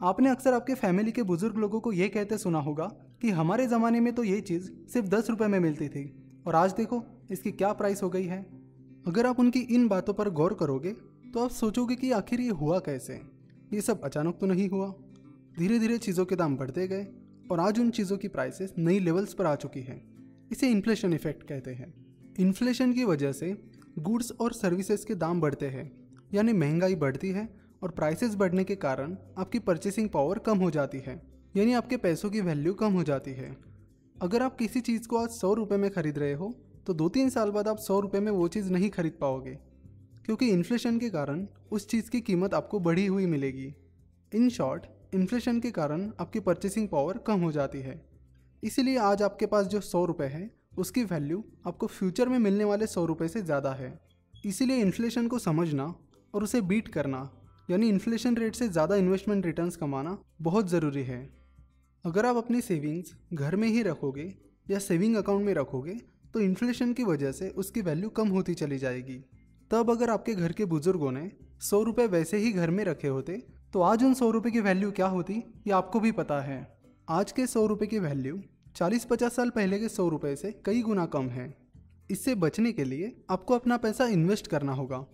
आपने अक्सर आपके फैमिली के बुज़ुर्ग लोगों को ये कहते सुना होगा कि हमारे ज़माने में तो ये चीज़ सिर्फ़ दस रुपये में मिलती थी। और आज देखो, इसकी क्या प्राइस हो गई है। अगर आप उनकी इन बातों पर गौर करोगे तो आप सोचोगे कि आखिर ये हुआ कैसे? ये सब अचानक तो नहीं हुआ। धीरे धीरे चीज़ों के दाम बढ़ते गए और आज उन चीज़ों की प्राइसेस नई लेवल्स पर आ चुकी है। इसे इन्फ्लेशन इफ़ेक्ट कहते हैं। इन्फ्लेशन की वजह से गुड्स और सर्विसेज़ के दाम बढ़ते हैं, यानी महँगाई बढ़ती है और प्राइसेस बढ़ने के कारण आपकी परचेसिंग पावर कम हो जाती है, यानी आपके पैसों की वैल्यू कम हो जाती है। अगर आप किसी चीज़ को आज सौ रुपये में खरीद रहे हो तो दो तीन साल बाद आप सौ रुपये में वो चीज़ नहीं खरीद पाओगे, क्योंकि इन्फ्लेशन के कारण उस चीज़ की कीमत आपको बढ़ी हुई मिलेगी। इन शॉर्ट इन्फ्लेशन के कारण आपकी परचेसिंग पावर कम हो जाती है। इसीलिए आज आपके पास जो सौ रुपये है, उसकी वैल्यू आपको फ्यूचर में मिलने वाले सौ रुपये से ज़्यादा है। इसीलिए इन्फ्लेशन को समझना और उसे बीट करना यानी इन्फ्लेशन रेट से ज़्यादा इन्वेस्टमेंट रिटर्न्स कमाना बहुत ज़रूरी है। अगर आप अपनी सेविंग्स घर में ही रखोगे या सेविंग अकाउंट में रखोगे तो इन्फ्लेशन की वजह से उसकी वैल्यू कम होती चली जाएगी। तब अगर आपके घर के बुज़ुर्गों ने सौ रुपये वैसे ही घर में रखे होते तो आज उन सौ रुपये की वैल्यू क्या होती, ये आपको भी पता है। आज के सौ रुपये की वैल्यू चालीस पचास साल पहले के सौ रुपये से कई गुना कम है। इससे बचने के लिए आपको अपना पैसा इन्वेस्ट करना होगा।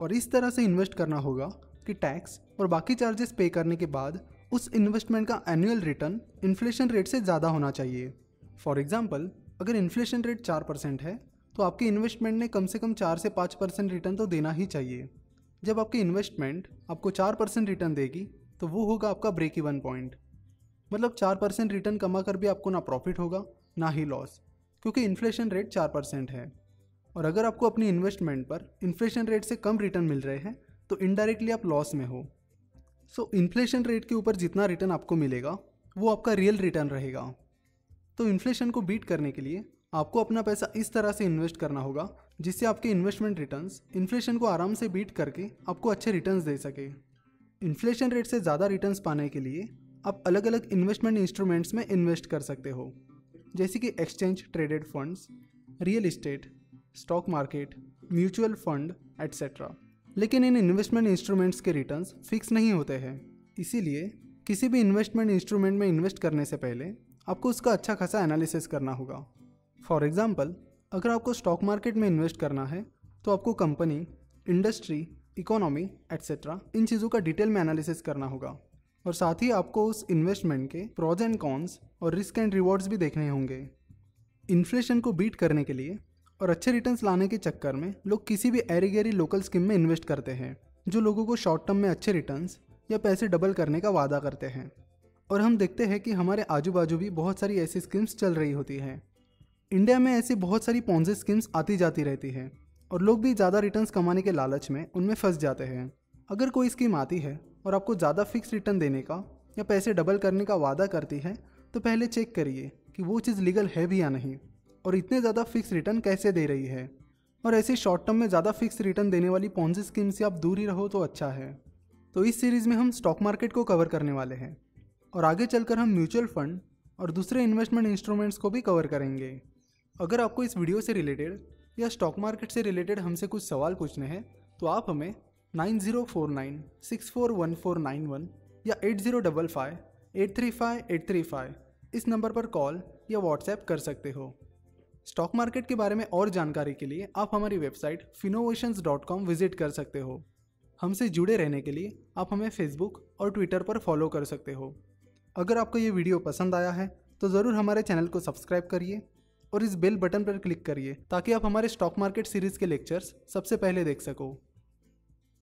और इस तरह से इन्वेस्ट करना होगा कि टैक्स और बाकी चार्जेस पे करने के बाद उस इन्वेस्टमेंट का एनुअल रिटर्न इन्फ्लेशन रेट से ज़्यादा होना चाहिए। फॉर एग्ज़ाम्पल अगर इन्फ्लेशन रेट चार परसेंट है तो आपके इन्वेस्टमेंट ने कम से कम चार से पाँच परसेंट रिटर्न तो देना ही चाहिए। जब आपकी इन्वेस्टमेंट आपको चार परसेंट रिटर्न देगी तो वो होगा आपका ब्रेक इवन पॉइंट मतलब चार परसेंट रिटर्न कमा कर भी आपको ना प्रॉफिट होगा, ना ही लॉस क्योंकि इन्फ्लेशन रेट चार परसेंट है। और अगर आपको अपनी इन्वेस्टमेंट पर इन्फ्लेशन रेट से कम रिटर्न मिल रहे हैं तो इनडायरेक्टली आप लॉस में हो। सो इन्फ्लेशन रेट के ऊपर जितना रिटर्न आपको मिलेगा, वो आपका रियल रिटर्न रहेगा। तो इन्फ्लेशन को बीट करने के लिए आपको अपना पैसा इस तरह से इन्वेस्ट करना होगा, जिससे आपके इन्वेस्टमेंट रिटर्न्स इन्फ्लेशन को आराम से बीट करके आपको अच्छे रिटर्न्स दे सके। इन्फ्लेशन रेट से ज़्यादा रिटर्न्स पाने के लिए आप अलग अलग इन्वेस्टमेंट इंस्ट्रूमेंट्स में इन्वेस्ट कर सकते हो। जैसे कि exchange traded funds real estate stock market mutual fund etcetera लेकिन इन इन्वेस्टमेंट इंस्ट्रूमेंट्स के रिटर्न्स फिक्स नहीं होते हैं। इसीलिए किसी भी इन्वेस्टमेंट इंस्ट्रूमेंट में इन्वेस्ट करने से पहले आपको उसका अच्छा खासा एनालिसिस करना होगा। फॉर एग्ज़ाम्पल अगर आपको स्टॉक मार्केट में इन्वेस्ट करना है तो आपको कंपनी इंडस्ट्री इकोनॉमी एट्सेट्रा इन चीज़ों का डिटेल में एनालिसिस करना होगा। और साथ ही आपको उस इन्वेस्टमेंट के प्रोज एंड कॉन्स और रिस्क एंड रिवॉर्ड्स भी देखने होंगे। इन्फ्लेशन को बीट करने के लिए और अच्छे रिटर्न्स लाने के चक्कर में लोग किसी भी एरी गैरी लोकल स्कीम में इन्वेस्ट करते हैं, जो लोगों को शॉर्ट टर्म में अच्छे रिटर्न्स या पैसे डबल करने का वादा करते हैं। और हम देखते हैं कि हमारे आजू बाजू भी बहुत सारी ऐसी स्कीम्स चल रही होती हैं। इंडिया में ऐसी बहुत सारी पॉन्जे स्कीम्स आती जाती रहती है, और लोग भी ज़्यादा रिटर्न्स कमाने के लालच में उनमें फंस जाते हैं। अगर कोई स्कीम आती है और आपको ज़्यादा फिक्स रिटर्न देने का या पैसे डबल करने का वादा करती है तो पहले चेक करिए कि वो चीज़ लीगल है भी या नहीं। और इतने ज़्यादा फिक्स रिटर्न कैसे दे रही है? और ऐसे शॉर्ट टर्म में ज़्यादा फिक्स रिटर्न देने वाली पॉन्जी स्कीम से आप दूर ही रहो तो अच्छा है। तो इस सीरीज़ में हम स्टॉक मार्केट को कवर करने वाले हैं और आगे चलकर हम म्यूचुअल फंड और दूसरे इन्वेस्टमेंट इंस्ट्रूमेंट्स को भी कवर करेंगे। अगर आपको इस वीडियो से रिलेटेड या स्टॉक मार्केट से रिलेटेड हमसे कुछ सवाल पूछने हैं तो आप हमें nine zero four nine six four one four nine one या eight zero double five eight three five eight three five इस नंबर पर कॉल या व्हाट्सएप कर सकते हो। स्टॉक मार्केट के बारे में और जानकारी के लिए आप हमारी वेबसाइट फिनोवेशन विज़िट कर सकते हो। हमसे जुड़े रहने के लिए आप हमें फेसबुक और ट्विटर पर फॉलो कर सकते हो। अगर आपको ये वीडियो पसंद आया है तो ज़रूर हमारे चैनल को सब्सक्राइब करिए और इस बेल बटन पर क्लिक करिए ताकि आप हमारे स्टॉक मार्केट सीरीज़ के लेक्चर्स सबसे पहले देख सको।